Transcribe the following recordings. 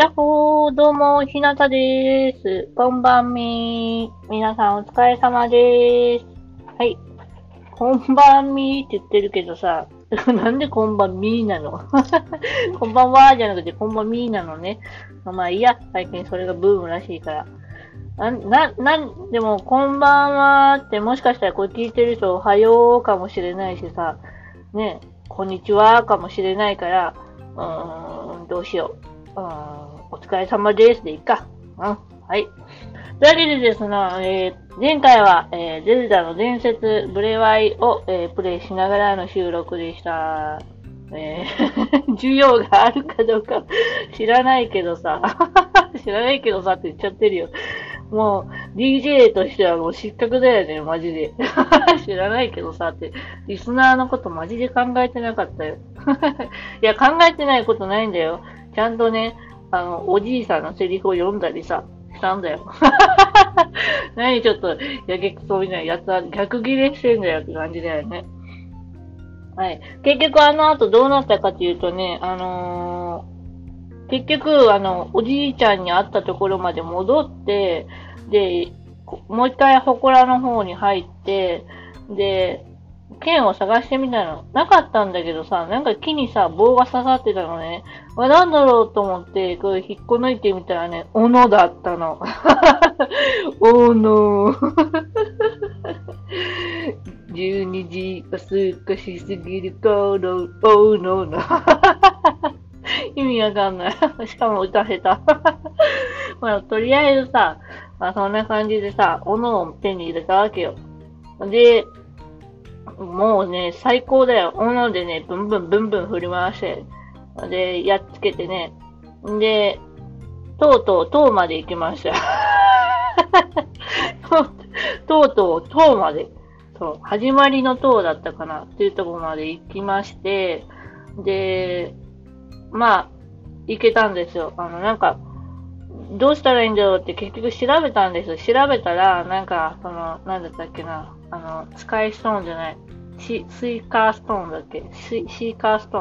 やっほー、どうも、ひなたでーす。こんばんみー。皆さんお疲れ様でーす。はい。こんばんみーって言ってるけどさ、なんでこんばんみーなの？こんばんはーじゃなくてこんばんみーなのね。まあいいや、最近それがブームらしいから。な、な、なんでも、こんばんはーってもしかしたらこれ聞いてる人、おはようかもしれないしさ、ね、こんにちはかもしれないから、うーん、どうしよう。うん、お疲れ様ですでいいか。うん、はい。というわけでですね、えー、前回は、えー、ゼルダの伝説、ブレワイを、えー、プレイしながらの収録でした。えー、需要があるかどうか知らないけどさ、知らないけどさって言っちゃってるよ。もう、DJ としてはもう失格だよね、マジで。知らないけどさって、リスナーのことマジで考えてなかったよ。いや、考えてないことないんだよ。ちゃんとね、あの、おじいさんのセリフを読んだりさ、したんだよ。何ちょっと、やけくそみたいなやつは逆ギレしてんだよって感じだよね。はい。結局あの後どうなったかっていうとね、あのー結局、あの、おじいちゃんに会ったところまで戻って、で、もう一回祠の方に入って、で、剣を探してみたの。なかったんだけどさ、なんか木にさ、棒が刺さってたのね。あ、なんだろうと思って、これ引っこ抜いてみたらね、斧だったの。斧。12時が少しすぎる頃、斧の。意味わかんない。しかも歌下手。まあ、とりあえずさ、まあそんな感じでさ、斧を手に入れたわけよ。で、もうね、最高だよ。斧でね、ブンブンブンブン振り回して、で、やっつけてね。で、とうとう、とうまで行きました。とうとう、とうまで。そう、始まりのとうだったかなっていうところまで行きまして、で、まあ、行けたんですよ。あの、なんか、どうしたらいいんだろうって結局調べたんですよ。調べたら、なんか、その、なんだったっけな、あの、スカイストーンじゃない、シスイカーストーンだっけ？シシーカースト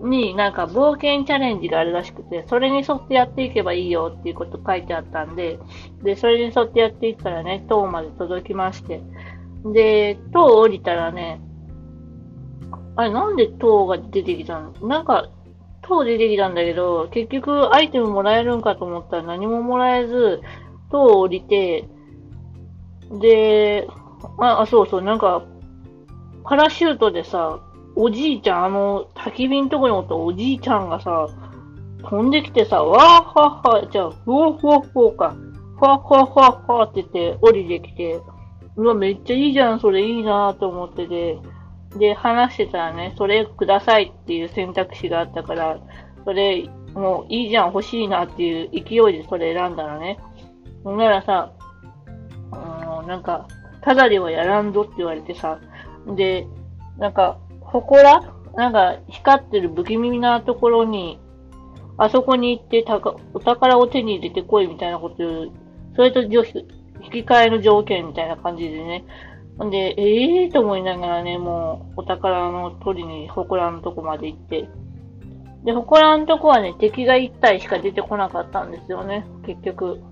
ーンになんか冒険チャレンジがあるらしくて、それに沿ってやっていけばいいよっていうこと書いてあったんで、で、それに沿ってやっていったらね、塔まで届きまして、で、塔降りたらね、あれなんで塔が出てきたの？なんか、塔出てきたんだけど、結局アイテムもらえるんかと思ったら何ももらえず、塔を降りて、で、あ、あそうそう、なんか、パラシュートでさ、おじいちゃん、あの、焚き火のとこにおったおじいちゃんがさ、飛んできてさ、わーはーはー、じゃあ、ふわふわふわか、ふわふわふわふわって言って降りてきて、うわ、めっちゃいいじゃん、それいいなーと思ってて、で、話してたらね、それくださいっていう選択肢があったから、それ、もういいじゃん、欲しいなっていう勢いでそれ選んだらね。ほんならさ、うん、なんか、ただではやらんぞって言われてさ、で、なんか、祠？なんか、光ってる不気味なところに、あそこに行ってたか、お宝を手に入れてこいみたいなこと言う、それと引き換えの条件みたいな感じでね、んで、ええー、と思いながらね、もう、お宝の取りに、祠のとこまで行って。で、祠のとこはね、敵が1体しか出てこなかったんですよね、結局。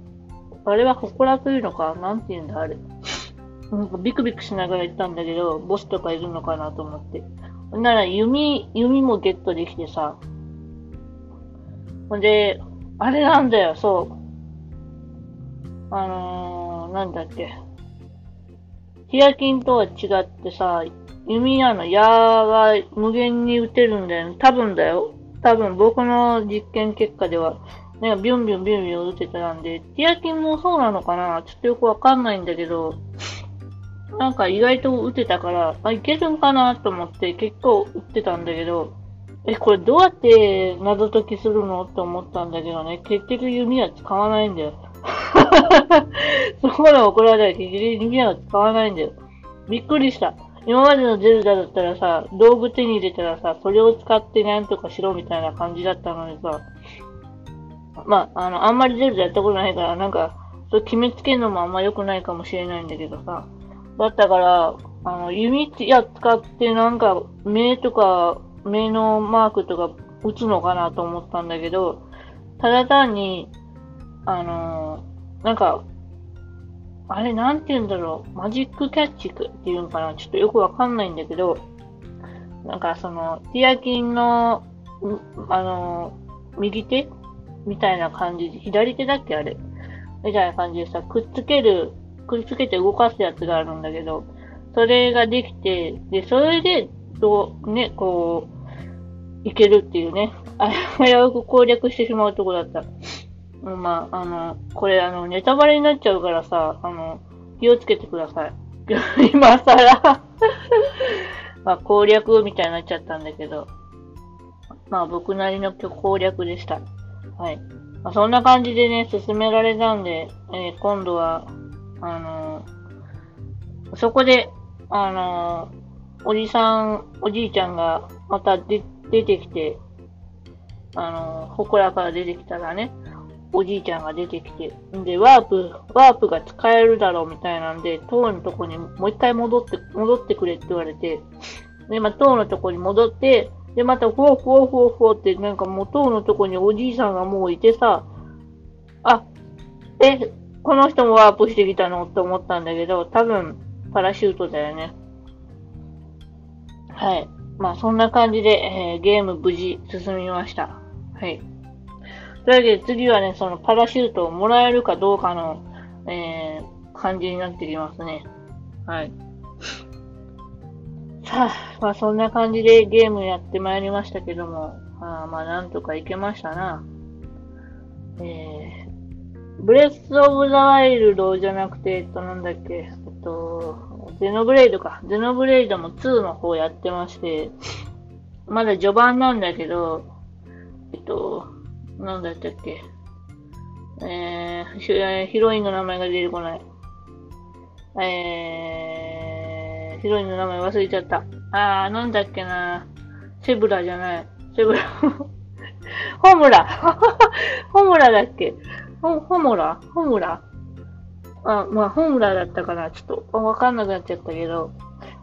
あれは祠というのか？なんて言うんだ、あれ。なんかビクビクしながら行ったんだけど、ボスとかいるのかなと思って。なら、弓、弓もゲットできてさ。ほんで、あれなんだよ、そう。あのー、なんだっけ。ヒヤキンとは違ってさ、弓矢の矢が無限に撃てるんだよね。多分だよ。多分僕の実験結果では、ね、ビュンビュンビュンビュン撃てたんで、ティアキンもそうなのかなちょっとよくわかんないんだけど、なんか意外と撃てたから、あ、いけるんかなと思って結構撃ってたんだけど、え、これどうやって謎解きするのって思ったんだけどね、結局弓は使わないんだよ。そこまで怒られたら結局弓は使わないんだよ。びっくりした。今までのゼルダだったらさ、道具手に入れたらさ、それを使ってなんとかしろみたいな感じだったのにさ、まあ、あの、あんまりゼルダやったことないから、なんか、それ決めつけるのもあんま良くないかもしれないんだけどさ、だったから、あの、弓や使ってなんか、目とか、目のマークとか打つのかなと思ったんだけど、ただ単に、あのー、なんか、あれなんて言うんだろう、マジックキャッチって言うんかなちょっとよくわかんないんだけど、なんかその、ティアキンの、あのー、右手みたいな感じで、左手だっけあれ？みたいな感じでさ、くっつける、くっつけて動かすやつがあるんだけど、それができて、で、それで、どう、ね、こう、いけるっていうね、危うく攻略してしまうとこだった。まあ、あの、これ、あの、ネタバレになっちゃうからさ、あの、気をつけてください。今更 まあ、攻略みたいになっちゃったんだけど、まあ、僕なりの攻略でした。はい。まあ、そんな感じでね、進められたんで、えー、今度は、あの、そこで、あの、おじさん、おじいちゃんがまた出てきて、あの、祠から出てきたらね、おじいちゃんが出てきて、で、ワープ、ワープが使えるだろうみたいなんで、塔のとこにもう一回戻って、戻ってくれって言われて、で、まあ、塔のとこに戻って、で、また、フォーフォーフォーフォーって、なんかもう塔のとこにおじいさんがもういてさ、あ、え、この人もワープしてきたのって思ったんだけど、多分、パラシュートだよね。はい。まあ、そんな感じで、えー、ゲーム無事進みました。はい。というわけで次はね、そのパラシュートをもらえるかどうかの、えー、感じになってきますね。はい。さあ、まあそんな感じでゲームやってまいりましたけども、あまあなんとかいけましたな。えー、ブレスオブザワイルドじゃなくて、えっとなんだっけ、えっと、ゼノブレイドか。ゼノブレイドも2の方やってまして、まだ序盤なんだけど、えっと、なんだったっけ。えー、ヒロインの名前が出てこない。えー、ヒロインの名前忘れちゃった。あー、なんだっけな。セブラじゃない。セブラ。ホムラ。ホムラだっけホホムラ？ホムラ？あ、まあ、ホムラだったかな？ちょっとわかんなくなっちゃったけど。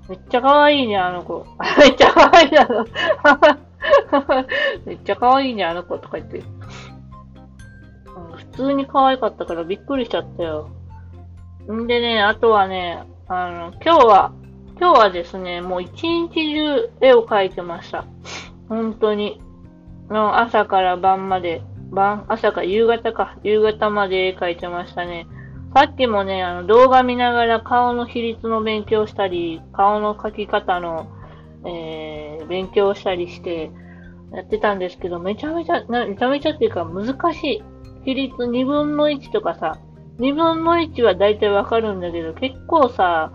めっちゃ可愛いね、あの子。めっちゃ可愛いなの。めっちゃ可愛いね、あの子とか言って。普通に可愛かったからびっくりしちゃったよ。んでね、あとはね、あの、今日は今日はですね、もう一日中絵を描いてました。本当に。の朝から晩まで、晩、朝か夕方か、夕方まで絵描いてましたね。さっきもね、あの動画見ながら顔の比率の勉強したり、顔の描き方の、えー、勉強したりしてやってたんですけど、めちゃめちゃ、めちゃめちゃっていうか難しい。比率2分の1とかさ、2分の1は大体わかるんだけど、結構さ、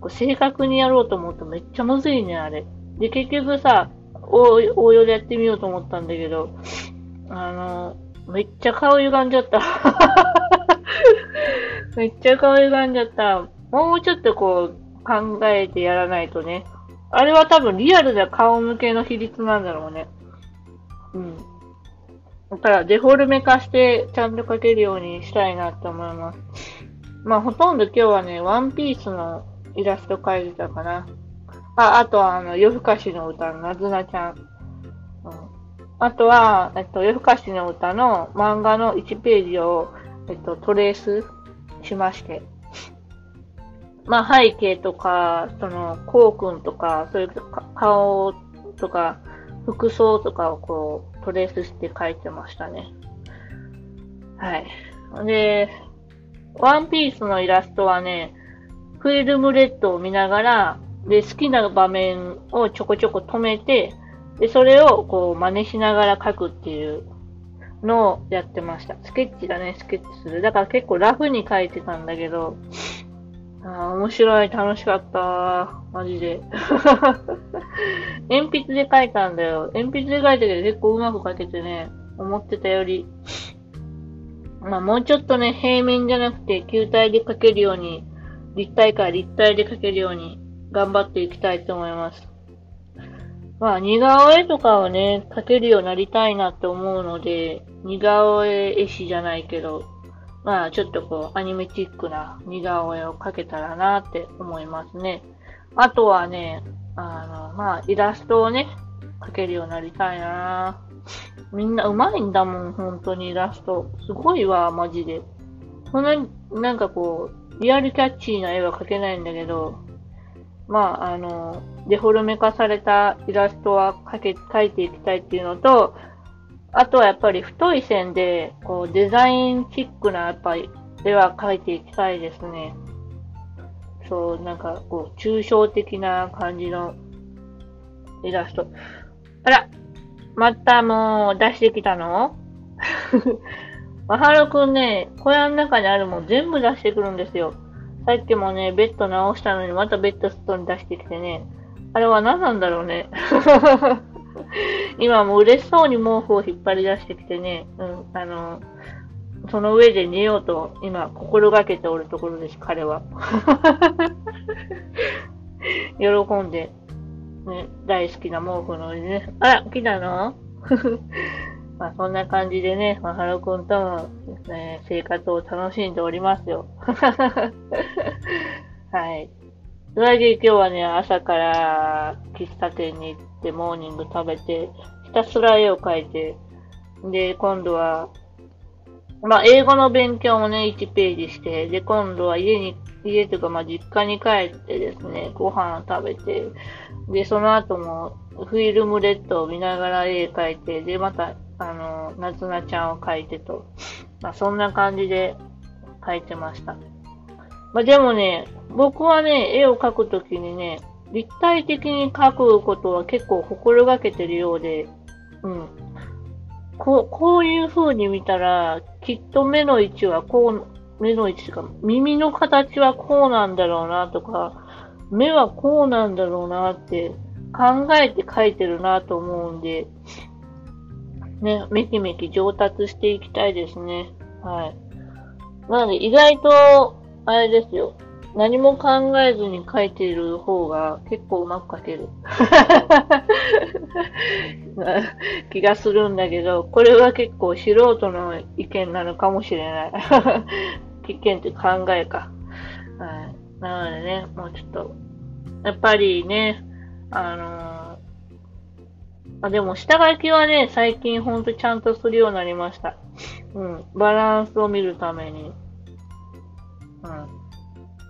こう正確にやろうと思うとめっちゃむずいね、あれ。で、結局さ、応用でやってみようと思ったんだけど、あの、めっちゃ顔歪んじゃった。めっちゃ顔歪んじゃった。もうちょっとこう、考えてやらないとね。あれは多分リアルな顔向けの比率なんだろうね。うん。だからデフォルメ化してちゃんと描けるようにしたいなって思います。まあほとんど今日はね、ワンピースのイラスト描いてたかな。あ、あとは、あの、夜更かしの歌のなずなちゃ。ん、あとは、えっと、夜更かしの歌の漫画の1ページを、えっと、トレースしまして。まあ、背景とか、その、こうくんとか、そういう顔とか、服装とかをこう、トレースして描いてましたね。はい。で、ワンピースのイラストはね、フィルムレッドを見ながら、で、好きな場面をちょこちょこ止めて、で、それをこう真似しながら描くっていうのをやってました。スケッチだね、スケッチする。だから結構ラフに描いてたんだけど、あ面白い、楽しかった。マジで。鉛筆で描いたんだよ。鉛筆で描いたけど結構うまく描けてね、思ってたより。まあもうちょっとね、平面じゃなくて球体で描けるように立体から立体で描けるように頑張っていきたいと思います。まあ、似顔絵とかをね、描けるようになりたいなって思うので、似顔絵絵師じゃないけど、まあ、ちょっとこう、アニメチックな似顔絵を描けたらなって思いますね。あとはね、あの、まあ、イラストをね、描けるようになりたいなみんな上手いんだもん、本当にイラスト。すごいわ、マジで。そんなに、なんかこう、リアルキャッチーな絵は描けないんだけど、まあ、あの、デフォルメ化されたイラストは描け、描いていきたいっていうのと、あとはやっぱり太い線で、こう、デザインチックな、やっぱり、絵は描いていきたいですね。そう、なんか、こう、抽象的な感じのイラスト。あら、またもう出してきたの？まはるくんね、小屋の中にあるもん全部出してくるんですよ。さっきもね、ベッド直したのにまたベッド外に出してきてね。あれは何なんだろうね。今もう嬉しそうに毛布を引っ張り出してきてね、うん、あの、その上で寝ようと今心がけておるところです、彼は。喜んでね、大好きな毛布の上にね、あら、来たの？まあそんな感じでね、まあ、ハロくんともですね、生活を楽しんでおりますよ。はい。というわけで今日はね、朝から喫茶店に行ってモーニング食べて、ひたすら絵を描いて、で、今度は、まあ英語の勉強もね、1ページして、で、今度は家に、家というかまあ実家に帰ってですね、ご飯を食べて、で、その後も、フィルムレッドを見ながら絵描いて、で、また、あの、なつなちゃんを描いてと、まあ、そんな感じで描いてました。まあ、でもね、僕はね、絵を描くときにね、立体的に描くことは結構心がけてるようで、うん。こう、こういう風に見たら、きっと目の位置はこう、目の位置か、耳の形はこうなんだろうなとか、目はこうなんだろうなって考えて書いてるなと思うんで、ね、めきめき上達していきたいですね。はい。なので意外と、あれですよ。何も考えずに書いている方が結構うまく書ける 気がするんだけど、これは結構素人の意見なのかもしれない。意見って考えか。はい。なのでね、もうちょっと、やっぱりね、あのー、あ、でも下書きはね、最近ほんとちゃんとするようになりました。うん。バランスを見るために。うん。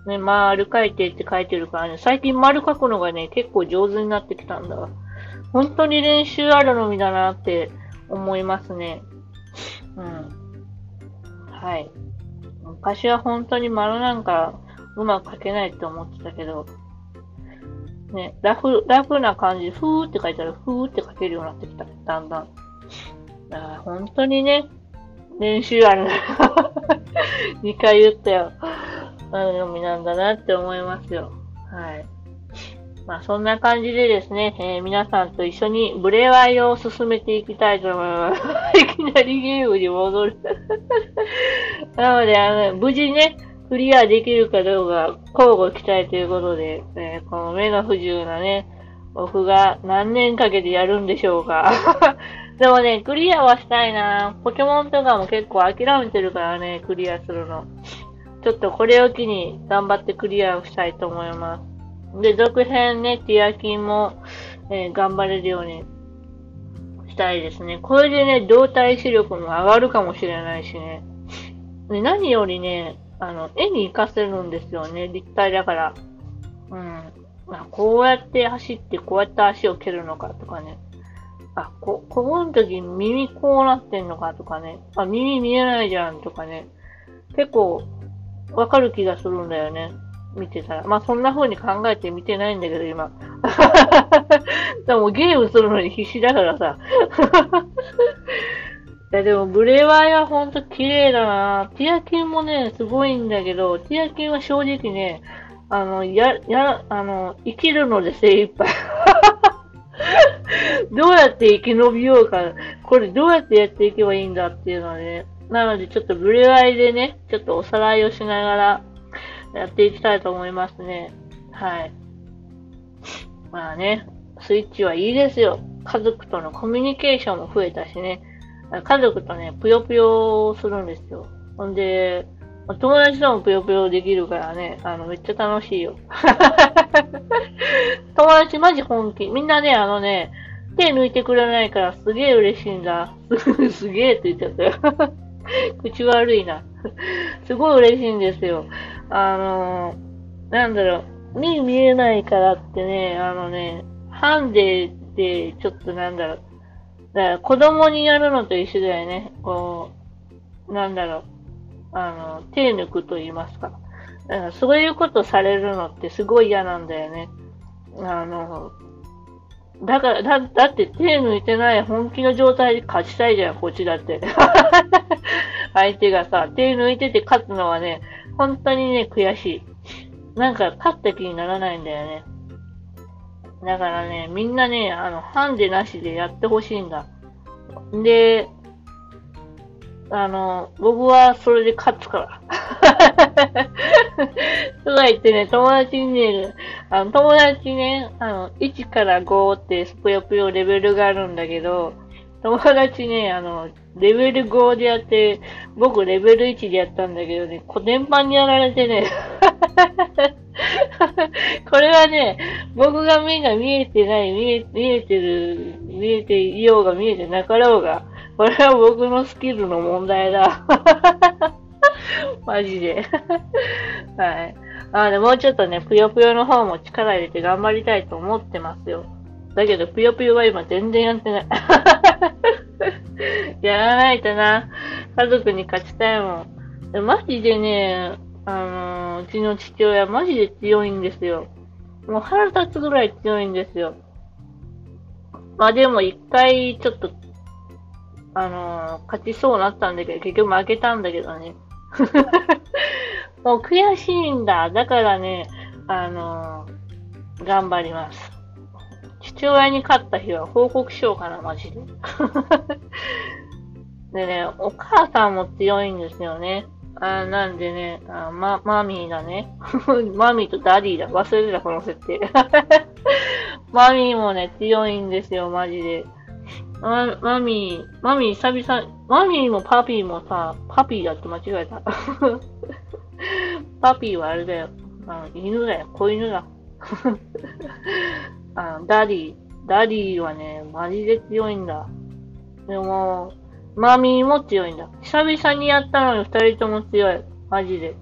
ね、丸書いてって書いてるからね、最近丸書くのがね、結構上手になってきたんだ。本当に練習あるのみだなって思いますね。うん。はい。昔は本当に丸なんかうまく書けないって思ってたけど、ね、ラフ、ラフな感じ、ふーって書いたら、ふーって書けるようになってきた。だんだん。だから本当にね、練習ある。2回言ったよ。あのみなんだなって思いますよ。はい。まあそんな感じでですね、えー、皆さんと一緒にブレワイを進めていきたいと思います。いきなりゲームに戻る。なので、あの、無事ね、クリアできるかどうか、交互期待ということで、えー、この目が不自由なね、僕が何年かけてやるんでしょうか。でもね、クリアはしたいなポケモンとかも結構諦めてるからね、クリアするの。ちょっとこれを機に頑張ってクリアをしたいと思います。で、続編ね、ティアキンも、えー、頑張れるようにしたいですね。これでね、動体視力も上がるかもしれないしね。で何よりね、あの、絵に活かせるんですよね。立体だから。うん。まあ、こうやって走ってこうやって足を蹴るのかとかね。あ、こ、ここの時耳こうなってんのかとかね。あ、耳見えないじゃんとかね。結構わかる気がするんだよね。見てたら。まあそんな風に考えて見てないんだけど今。でもゲームするのに必死だからさ。いやでも、ブレワイはほんと綺麗だなティアキンもね、すごいんだけど、ティアキンは正直ね、あの、や、や、あの、生きるので精一杯。どうやって生き延びようか、これどうやってやっていけばいいんだっていうのはね、なのでちょっとブレワイでね、ちょっとおさらいをしながらやっていきたいと思いますね。はい。まあね、スイッチはいいですよ。家族とのコミュニケーションも増えたしね。家族とね、ぷよぷよするんですよ。ほんで、友達ともぷよぷよできるからね、あの、めっちゃ楽しいよ。友達マジ本気。みんなね、あのね、手抜いてくれないからすげえ嬉しいんだ。すげえって言っちゃったよ。口悪いな。すごい嬉しいんですよ。あのー、なんだろう、目見えないからってね、あのね、ハンデで、ちょっとなんだろう、だから子供にやるのと一緒だよね。こう、なんだろう、あの、手抜くと言いますか。だからそういうことされるのってすごい嫌なんだよね。あの、だから、だ、だって手抜いてない本気の状態で勝ちたいじゃん、こっちだって。相手がさ、手抜いてて勝つのはね、本当にね、悔しい。なんか、勝った気にならないんだよね。だからね、みんなね、あの、ハンデなしでやってほしいんだ。で、あの、僕はそれで勝つから。とか言ってね、友達にね、あの、友達ね、あの、1から5ってぷよぷよレベルがあるんだけど、友達ね、あの、レベル5でやって、僕レベル1でやったんだけどね、コテンパンにやられてね、これはね、僕が目が見えてない、見え、見えてる、見えていようが見えてなかろうが、これは僕のスキルの問題だ。マジで。はい。あでもうちょっとね、ぷよぷよの方も力入れて頑張りたいと思ってますよ。だけど、ぷよぷよは今全然やってない。やらないとな。家族に勝ちたいもん。マジでね、あのー、うちの父親マジで強いんですよ。もう腹立つぐらい強いんですよ。まあでも一回ちょっと、あのー、勝ちそうなったんだけど、結局負けたんだけどね。もう悔しいんだ。だからね、あのー、頑張ります。父親に勝った日は報告しようかな、マジで。でね、お母さんも強いんですよね。あなんでね、あま、マミーだね。マミーとダディだ。忘れてた、この設定。マミーもね、強いんですよ、マジで。ママミー、マミー久々、マミーもパピーもさ、パピーだって間違えた。パピーはあれだよ。あの犬だよ、子犬だ。あダディ、ダディはね、マジで強いんだ。でも、マミーも強いんだ。久々にやったのに二人とも強い。マジで。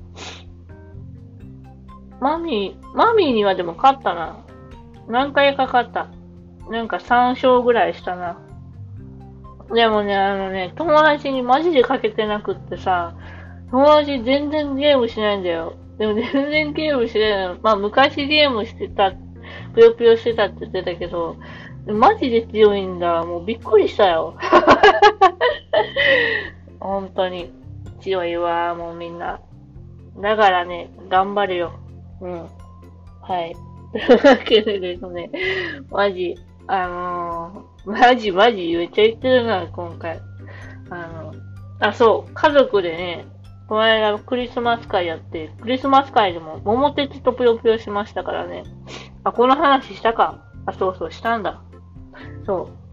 マミー、マミーにはでも勝ったな。何回か勝った。なんか3勝ぐらいしたな。でもね、あのね、友達にマジでかけてなくってさ、友達全然ゲームしないんだよ。でも全然ゲームしないの。まあ昔ゲームしてたっ、ぷよぷよしてたって言ってたけど、マジで強いんだ。もうびっくりしたよ。本当に強いわ、もうみんな。だからね、頑張るよ。うん。はい。というわけでですね、マジ、あのー、マジマジめっちゃ言ってるな、今回。あの、あ、そう、家族でね、この間クリスマス会やって、クリスマス会でも桃鉄とぷよぷよしましたからね。あ、この話したか。あ、そうそう、したんだ。そう。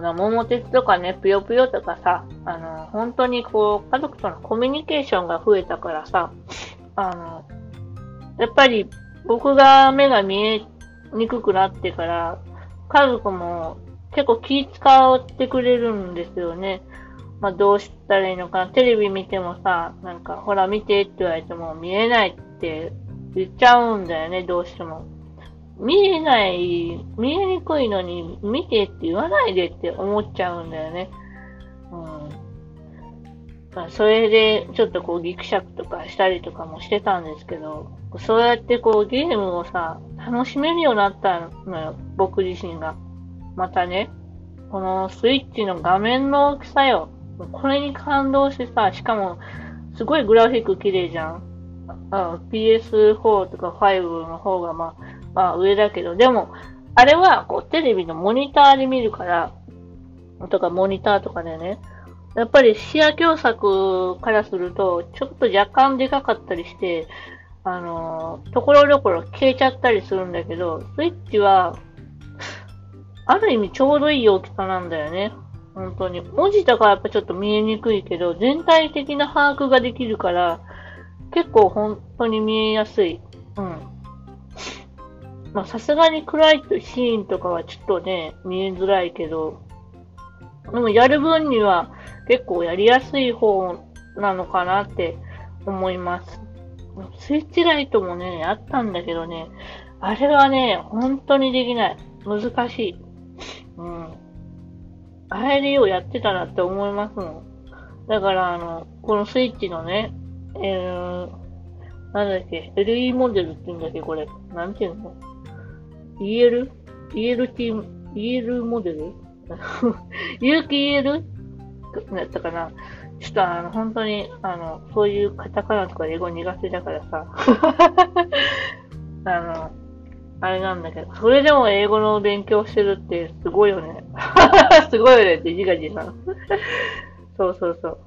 桃鉄とかね、ぷよぷよとかさ、あの、本当にこう、家族とのコミュニケーションが増えたからさ、あの、やっぱり僕が目が見えにくくなってから、家族も結構気使ってくれるんですよね。まあ、どうしたらいいのかな。テレビ見てもさ、なんか、ほら見てって言われても見えないって言っちゃうんだよね、どうしても。見えない、見えにくいのに見てって言わないでって思っちゃうんだよね。うん。まあ、それでちょっとこうギクシャクとかしたりとかもしてたんですけど、そうやってこうゲームをさ、楽しめるようになったのよ、僕自身が。またね、このスイッチの画面の大きさよ。これに感動してさ、しかも、すごいグラフィック綺麗じゃん。PS4 とか5の方がまあ、まあ上だけど、でも、あれはこうテレビのモニターで見るから、とかモニターとかでね、やっぱり視野狭窄からすると、ちょっと若干でかかったりして、あのー、ところどころ消えちゃったりするんだけど、スイッチは、ある意味ちょうどいい大きさなんだよね。本当に。文字とかやっぱちょっと見えにくいけど、全体的な把握ができるから、結構本当に見えやすい。うん。まあさすがに暗いシーンとかはちょっとね、見えづらいけど、でもやる分には結構やりやすい方なのかなって思います。スイッチライトもね、あったんだけどね、あれはね、本当にできない。難しい。うん。あれでようやってたなって思いますもん。だから、あの、このスイッチのね、えー、なんだっけ、LE モデルって言うんだっけ、これ。なんていうの ?EL?ELT、EL モデル？有機 EL? やったかな？ちょっとあの、本当に、あの、そういうカタカナとか英語苦手だからさ。あの、あれなんだけど、それでも英語の勉強してるってすごいよね。すごいよねって自画自賛。そうそうそう。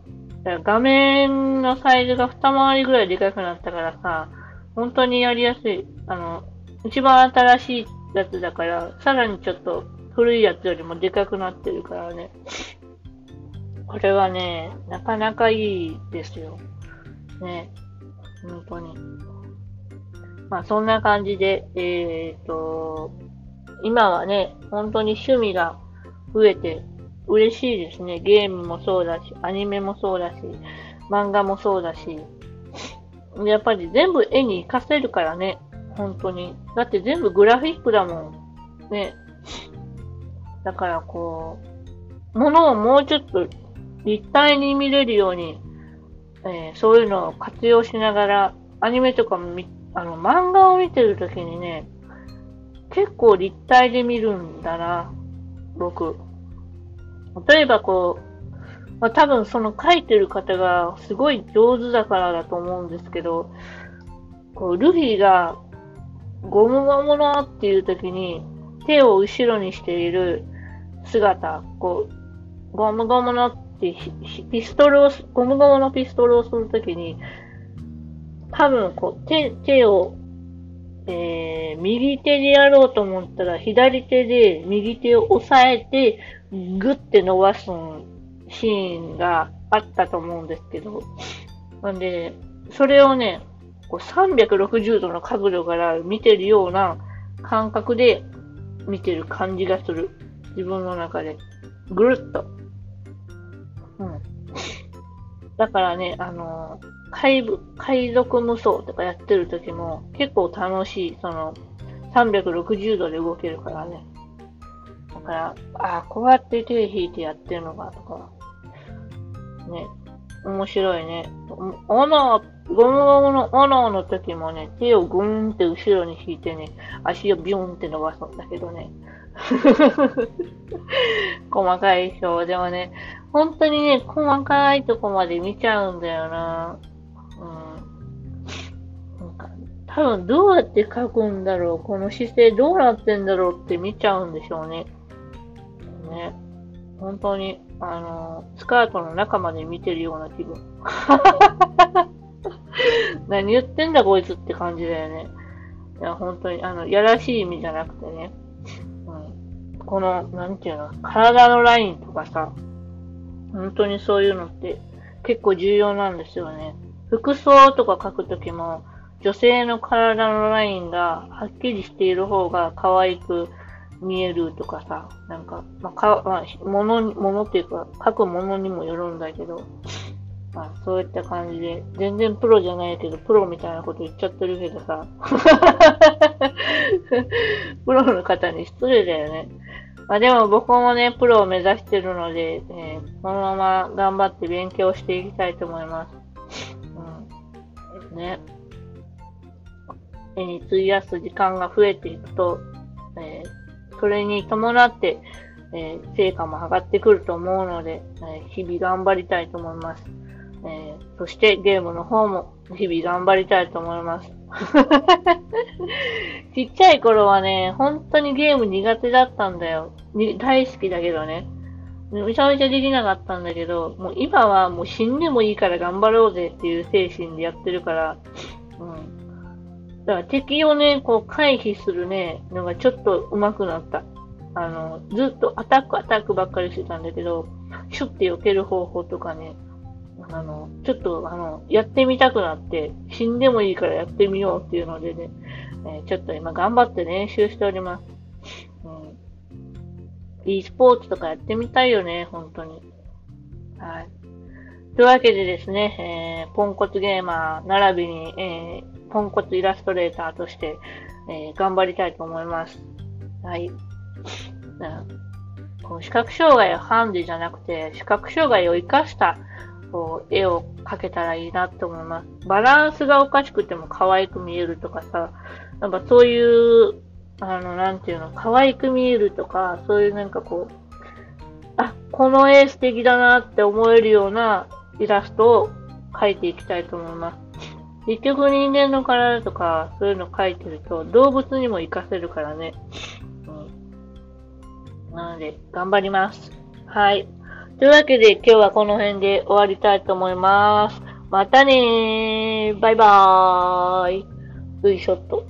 画面のサイズが二回りぐらいでかくなったからさ、本当にやりやすい。あの、一番新しいやつだから、さらにちょっと古いやつよりもでかくなってるからね。これはね、なかなかいいですよ。ね。本当に。まあそんな感じで、えっ、と、今はね、本当に趣味が増えて嬉しいですね。ゲームもそうだし、アニメもそうだし、漫画もそうだし。やっぱり全部絵に活かせるからね。本当に。だって全部グラフィックだもん。ね。だからこう、ものをもうちょっと立体に見れるように、えー、そういうのを活用しながら、アニメとかも、あの、漫画を見てるときにね、結構立体で見るんだな、僕。例えばこう、まあ、多分その書いてる方がすごい上手だからだと思うんですけど、こう、ルフィがゴムゴムのっていう時に手を後ろにしている姿、こう、ゴムゴムのってピストルを、ゴムゴムのピストルをするときに、多分こう手、手をえー、右手でやろうと思ったら、左手で右手を押さえて、グッて伸ばすシーンがあったと思うんですけど、なんで、それをね、こう360度の角度から見てるような感覚で見てる感じがする。自分の中で。ぐるっと。うん。だからね、あのー海部、海賊無双とかやってる時も結構楽しい、その、360度で動けるからね。だから、ああ、こうやって手引いてやってるのかとか、ね、面白いね。斧、ゴムゴムの斧の時もね、手をグーンって後ろに引いてね、足をビューンって伸ばすんだけどね。細かい表でもね、本当にね、細かいとこまで見ちゃうんだよな。多分どうやって書くんだろう、この姿勢どうなってんだろうって見ちゃうんでしょうね。ね。本当に、あの、スカートの中まで見てるような気分。何言ってんだこいつって感じだよね。いや、本当に、あの、やらしい意味じゃなくてね。うん。この、なんていうの、体のラインとかさ、本当にそういうのって結構重要なんですよね。服装とか書くときも、女性の体のラインがはっきりしている方が可愛く見えるとかさ、なんか、まあ、か、まあ、もの、ものっていうか、書くものにもよるんだけど、まあ、そういった感じで、全然プロじゃないけど、プロみたいなこと言っちゃってるけどさ、プロの方に失礼だよね。まあでも僕もね、プロを目指してるので、えー、このまま頑張って勉強していきたいと思います。うん。ね。絵に費やす時間が増えていくと、えー、それに伴って、えー、成果も上がってくると思うので、え、日々頑張りたいと思います。えー、そしてゲームの方も日々頑張りたいと思います。ちっちゃい頃はね、本当にゲーム苦手だったんだよ。大好きだけどね。めちゃめちゃできなかったんだけど、もう今はもう死んでもいいから頑張ろうぜっていう精神でやってるから、うん。だから敵をね、こう回避するね、のがちょっと上手くなった。あの、ずっとアタックアタックばっかりしてたんだけど、シュッて避ける方法とかね、あの、ちょっとあの、やってみたくなって、死んでもいいからやってみようっていうのでね、えー、ちょっと今頑張って練習しております。うん。e スポーツとかやってみたいよね、本当に。はい。というわけでですね、えー、ポンコツゲーマー並びに、えー、ポンコツイラストレーターとして、えー、頑張りたいと思います。はい。視覚障害をハンディじゃなくて、視覚障害を活かしたこう絵を描けたらいいなって思います。バランスがおかしくても可愛く見えるとかさ、なんかそういう、あの、なんていうの、可愛く見えるとか、そういうなんかこう、あ、この絵素敵だなって思えるようなイラストを描いていきたいと思います。結局人間の体とかそういうの描いてると動物にも活かせるからね。うん、なので、頑張ります。はい。というわけで今日はこの辺で終わりたいと思います。またねーバイバーイ !V ショット